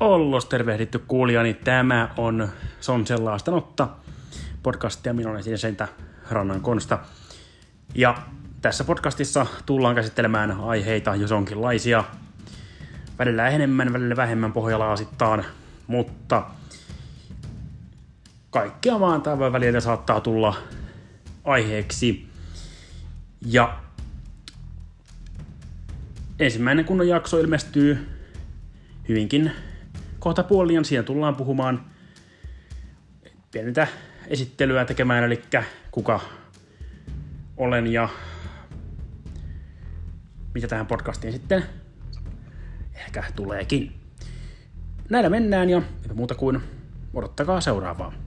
Ollos tervehditty kuulijani. Tämä on Son sellaista notta podcast ja minä olen siinä sentä Rannan Konsta. Ja tässä podcastissa tullaan käsittelemään aiheita, jos onkinlaisia. Välillä enemmän, välillä vähemmän pohjalaasittaan, mutta kaikkea vaan tämän välillä saattaa tulla aiheeksi. Ja ensimmäinen kunnon jakso ilmestyy hyvinkin kohta puoliin. Siinä tullaan puhumaan pientä esittelyä tekemään, eli kuka olen ja mitä tähän podcastiin sitten ehkä tuleekin. Näillä mennään ja muuta kuin odottakaa seuraavaa.